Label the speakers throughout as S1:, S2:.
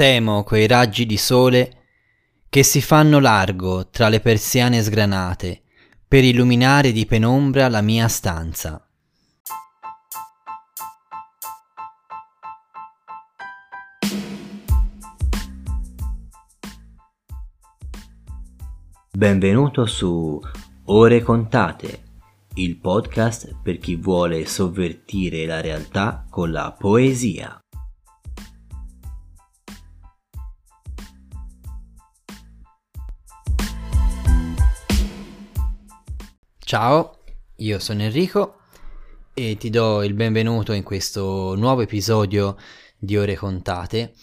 S1: Temo quei raggi di sole che si fanno largo tra le persiane sgranate per illuminare di penombra la mia stanza.
S2: Benvenuto su Ore Contate, il podcast per chi vuole sovvertire la realtà con la poesia.
S1: Ciao, io sono Enrico e ti do il benvenuto in questo nuovo episodio di Ore Contate.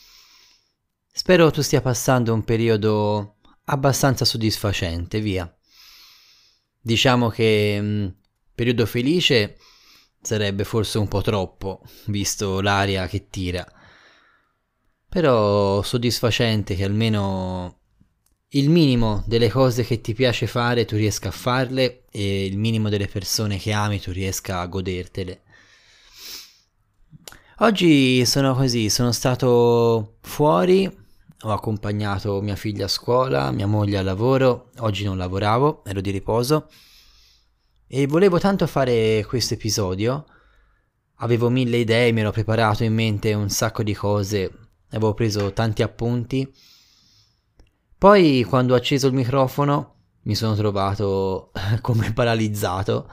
S1: Spero tu stia passando un periodo abbastanza soddisfacente, via. Diciamo che mh, mm, periodo felice sarebbe forse un po' troppo, visto l'aria che tira. Però soddisfacente che almeno il minimo delle cose che ti piace fare tu riesca a farle e il minimo delle persone che ami tu riesca a godertele. Oggi sono così, sono stato fuori, ho accompagnato mia figlia a scuola, mia moglie al lavoro, oggi non lavoravo, ero di riposo e volevo tanto fare questo episodio. Avevo mille idee, mi ero preparato in mente un sacco di cose, avevo preso tanti appunti poi quando ho acceso il microfono mi sono trovato come paralizzato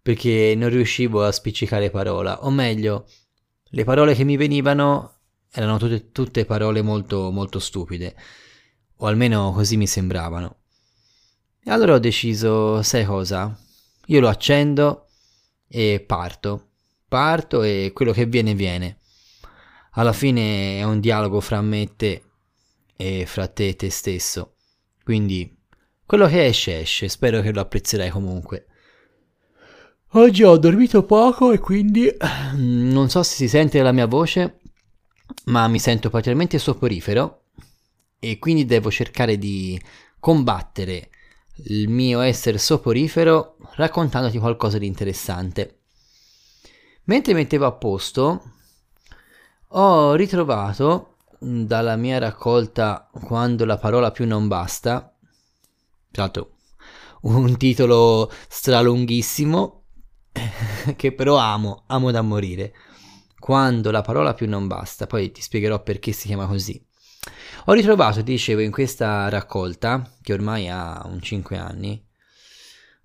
S1: perché non riuscivo a spiccicare parola, o meglio, le parole che mi venivano erano tutte, tutte parole molto, molto stupide, o almeno così mi sembravano. E allora ho deciso, sai cosa? Io lo accendo e parto. Parto e quello che viene viene. Alla fine è un dialogo fra me e te e fra te e te stesso. Quindi quello che esce esce, spero che lo apprezzerai comunque. Oggi ho dormito poco e quindi non so se si sente la mia voce, ma mi sento particolarmente soporifero e quindi devo cercare di combattere il mio essere soporifero raccontandoti qualcosa di interessante. Mentre mettevo a posto, ho ritrovato dalla mia raccolta Quando la parola più non basta, tra l'altro un titolo stralunghissimo che però amo, amo da morire. Quando la parola più non basta, poi ti spiegherò perché si chiama così. Ho ritrovato, dicevo, in questa raccolta, che ormai ha un 5 anni,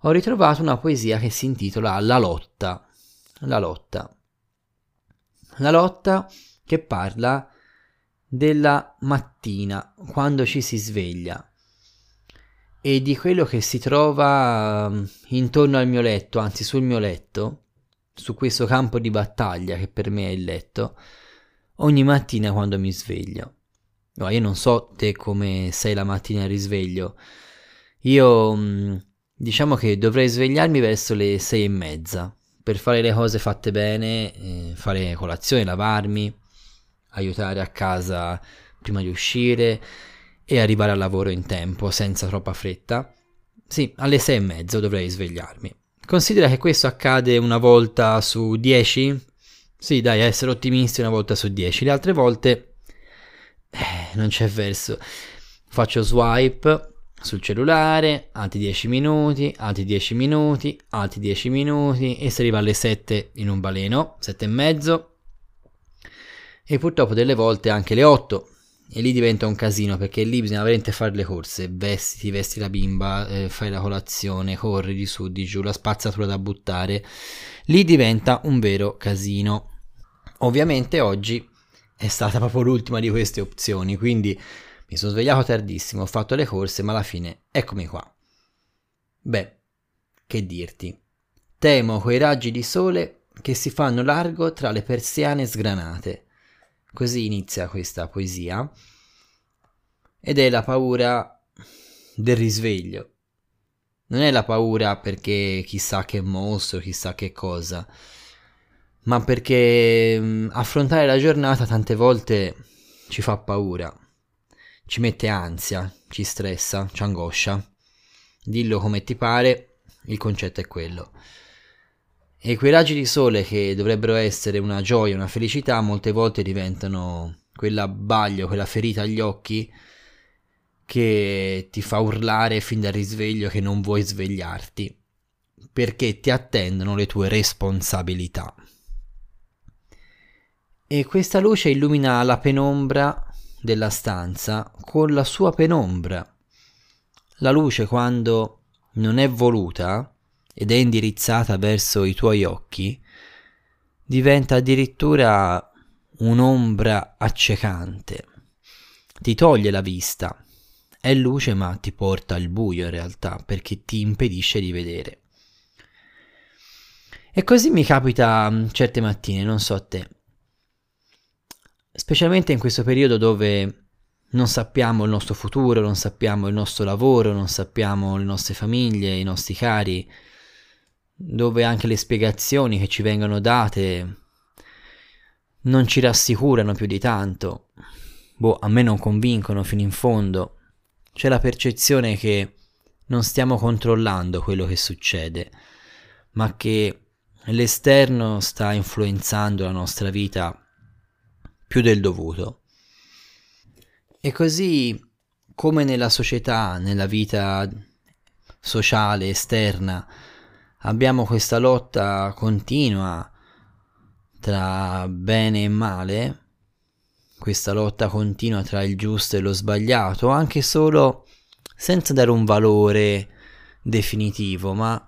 S1: ho ritrovato una poesia che si intitola La lotta. La lotta. La lotta che parla della mattina, quando ci si sveglia, e di quello che si trova mm, intorno al mio letto, anzi sul mio letto, su questo campo di battaglia che per me è il letto, ogni mattina quando mi sveglio. No, io non so te come sei la mattina al risveglio. Io mm, diciamo che dovrei svegliarmi verso le sei e mezza per fare le cose fatte bene, eh, fare colazione, lavarmi, aiutare a casa prima di uscire e arrivare al lavoro in tempo senza troppa fretta. Sì, alle sei e mezzo dovrei svegliarmi. Considera che questo accade una volta su dieci? Sì, dai, essere ottimisti una volta su dieci. Le altre volte eh, non c'è verso. Faccio swipe sul cellulare, altri 10 minuti, altri 10 minuti, altri 10 minuti e si arriva alle 7 in un baleno, 7 e mezzo, e purtroppo delle volte anche le 8 e lì diventa un casino perché lì bisogna veramente fare le corse, vestiti, vesti la bimba, eh, fai la colazione, corri di su, di giù, la spazzatura da buttare, lì diventa un vero casino. Ovviamente oggi è stata proprio l'ultima di queste opzioni, quindi mi sono svegliato tardissimo, ho fatto le corse, ma alla fine eccomi qua. Beh, che dirti. Temo quei raggi di sole che si fanno largo tra le persiane sgranate Così inizia questa poesia ed è la paura del risveglio. Non è la paura perché chissà che mostro, chissà che cosa, ma perché mm, affrontare la giornata tante volte ci fa paura, ci mette ansia, ci stressa, ci angoscia. Dillo come ti pare, il concetto è quello. E quei raggi di sole che dovrebbero essere una gioia, una felicità, molte volte diventano quell'abbaglio, quella ferita agli occhi che ti fa urlare fin dal risveglio che non vuoi svegliarti, perché ti attendono le tue responsabilità. E questa luce illumina la penombra della stanza con la sua penombra. La luce quando non è voluta ed è indirizzata verso i tuoi occhi, diventa addirittura un'ombra accecante. Ti toglie la vista, è luce ma ti porta al buio in realtà perché ti impedisce di vedere. E così mi capita mm, certe mattine, non so a te. Specialmente in questo periodo dove non sappiamo il nostro futuro, non sappiamo il nostro lavoro, non sappiamo le nostre famiglie, i nostri cari, dove anche le spiegazioni che ci vengono date non ci rassicurano più di tanto. Boh, a me non convincono fino in fondo c'è la percezione che non stiamo controllando quello che succede, ma che l'esterno sta influenzando la nostra vita più del dovuto. E così come nella società, nella vita sociale esterna, abbiamo questa lotta continua tra bene e male, questa lotta continua tra il giusto e lo sbagliato, anche solo senza dare un valore definitivo, ma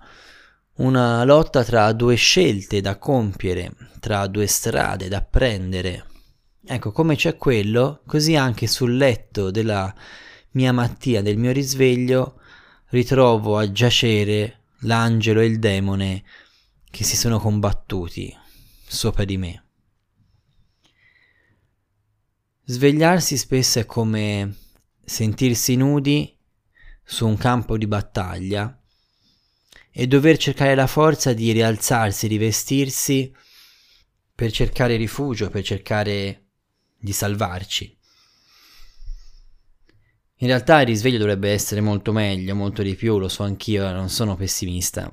S1: una lotta tra due scelte da compiere, tra due strade da prendere. Ecco, come c'è quello, così anche sul letto della mia mattina, del mio risveglio, ritrovo a giacere l'angelo e il demone che si sono combattuti sopra di me. Svegliarsi spesso è come sentirsi nudi su un campo di battaglia e dover cercare la forza di rialzarsi, rivestirsi per cercare rifugio, per cercare di salvarci. In realtà il risveglio dovrebbe essere molto meglio, molto di più, lo so anch'io, non sono pessimista.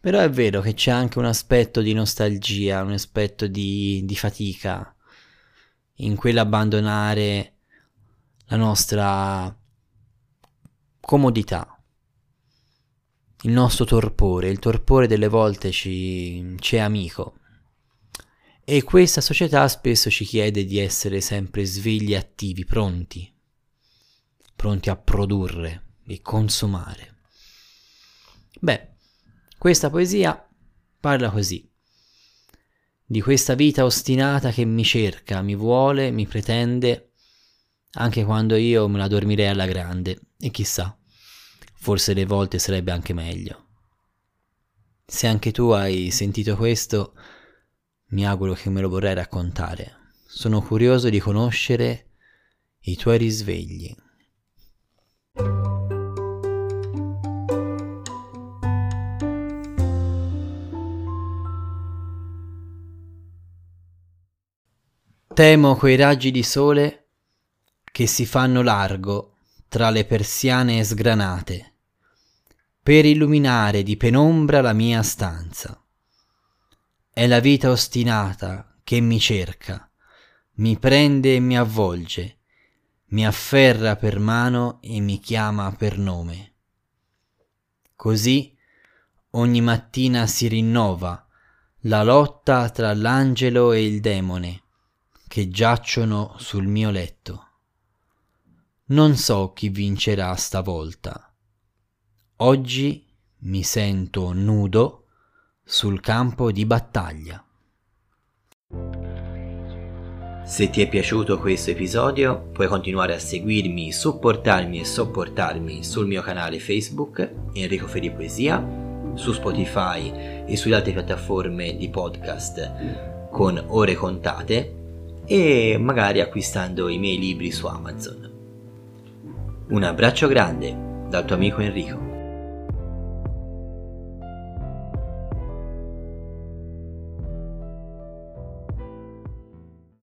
S1: Però è vero che c'è anche un aspetto di nostalgia, un aspetto di, di fatica, in quell'abbandonare la nostra comodità, il nostro torpore, il torpore delle volte ci, ci è amico. E questa società spesso ci chiede di essere sempre svegli attivi, pronti, pronti a produrre e consumare. Beh, questa poesia parla così di questa vita ostinata che mi cerca, mi vuole, mi pretende, anche quando io me la dormirei alla grande, e chissà, forse le volte sarebbe anche meglio. Se anche tu hai sentito questo, mi auguro che me lo vorrai raccontare. Sono curioso di conoscere i tuoi risvegli. Temo quei raggi di sole che si fanno largo tra le persiane sgranate, per illuminare di penombra la mia stanza. È la vita ostinata che mi cerca, mi prende e mi avvolge, mi afferra per mano e mi chiama per nome. Così ogni mattina si rinnova la lotta tra l'angelo e il demone che giacciono sul mio letto. Non so chi vincerà stavolta. Oggi mi sento nudo sul campo di battaglia.
S2: Se ti è piaciuto questo episodio puoi continuare a seguirmi, supportarmi e sopportarmi sul mio canale Facebook Enrico Feri Poesia, su Spotify e sulle altre piattaforme di podcast con ore contate e magari acquistando i miei libri su Amazon. Un abbraccio grande dal tuo amico Enrico.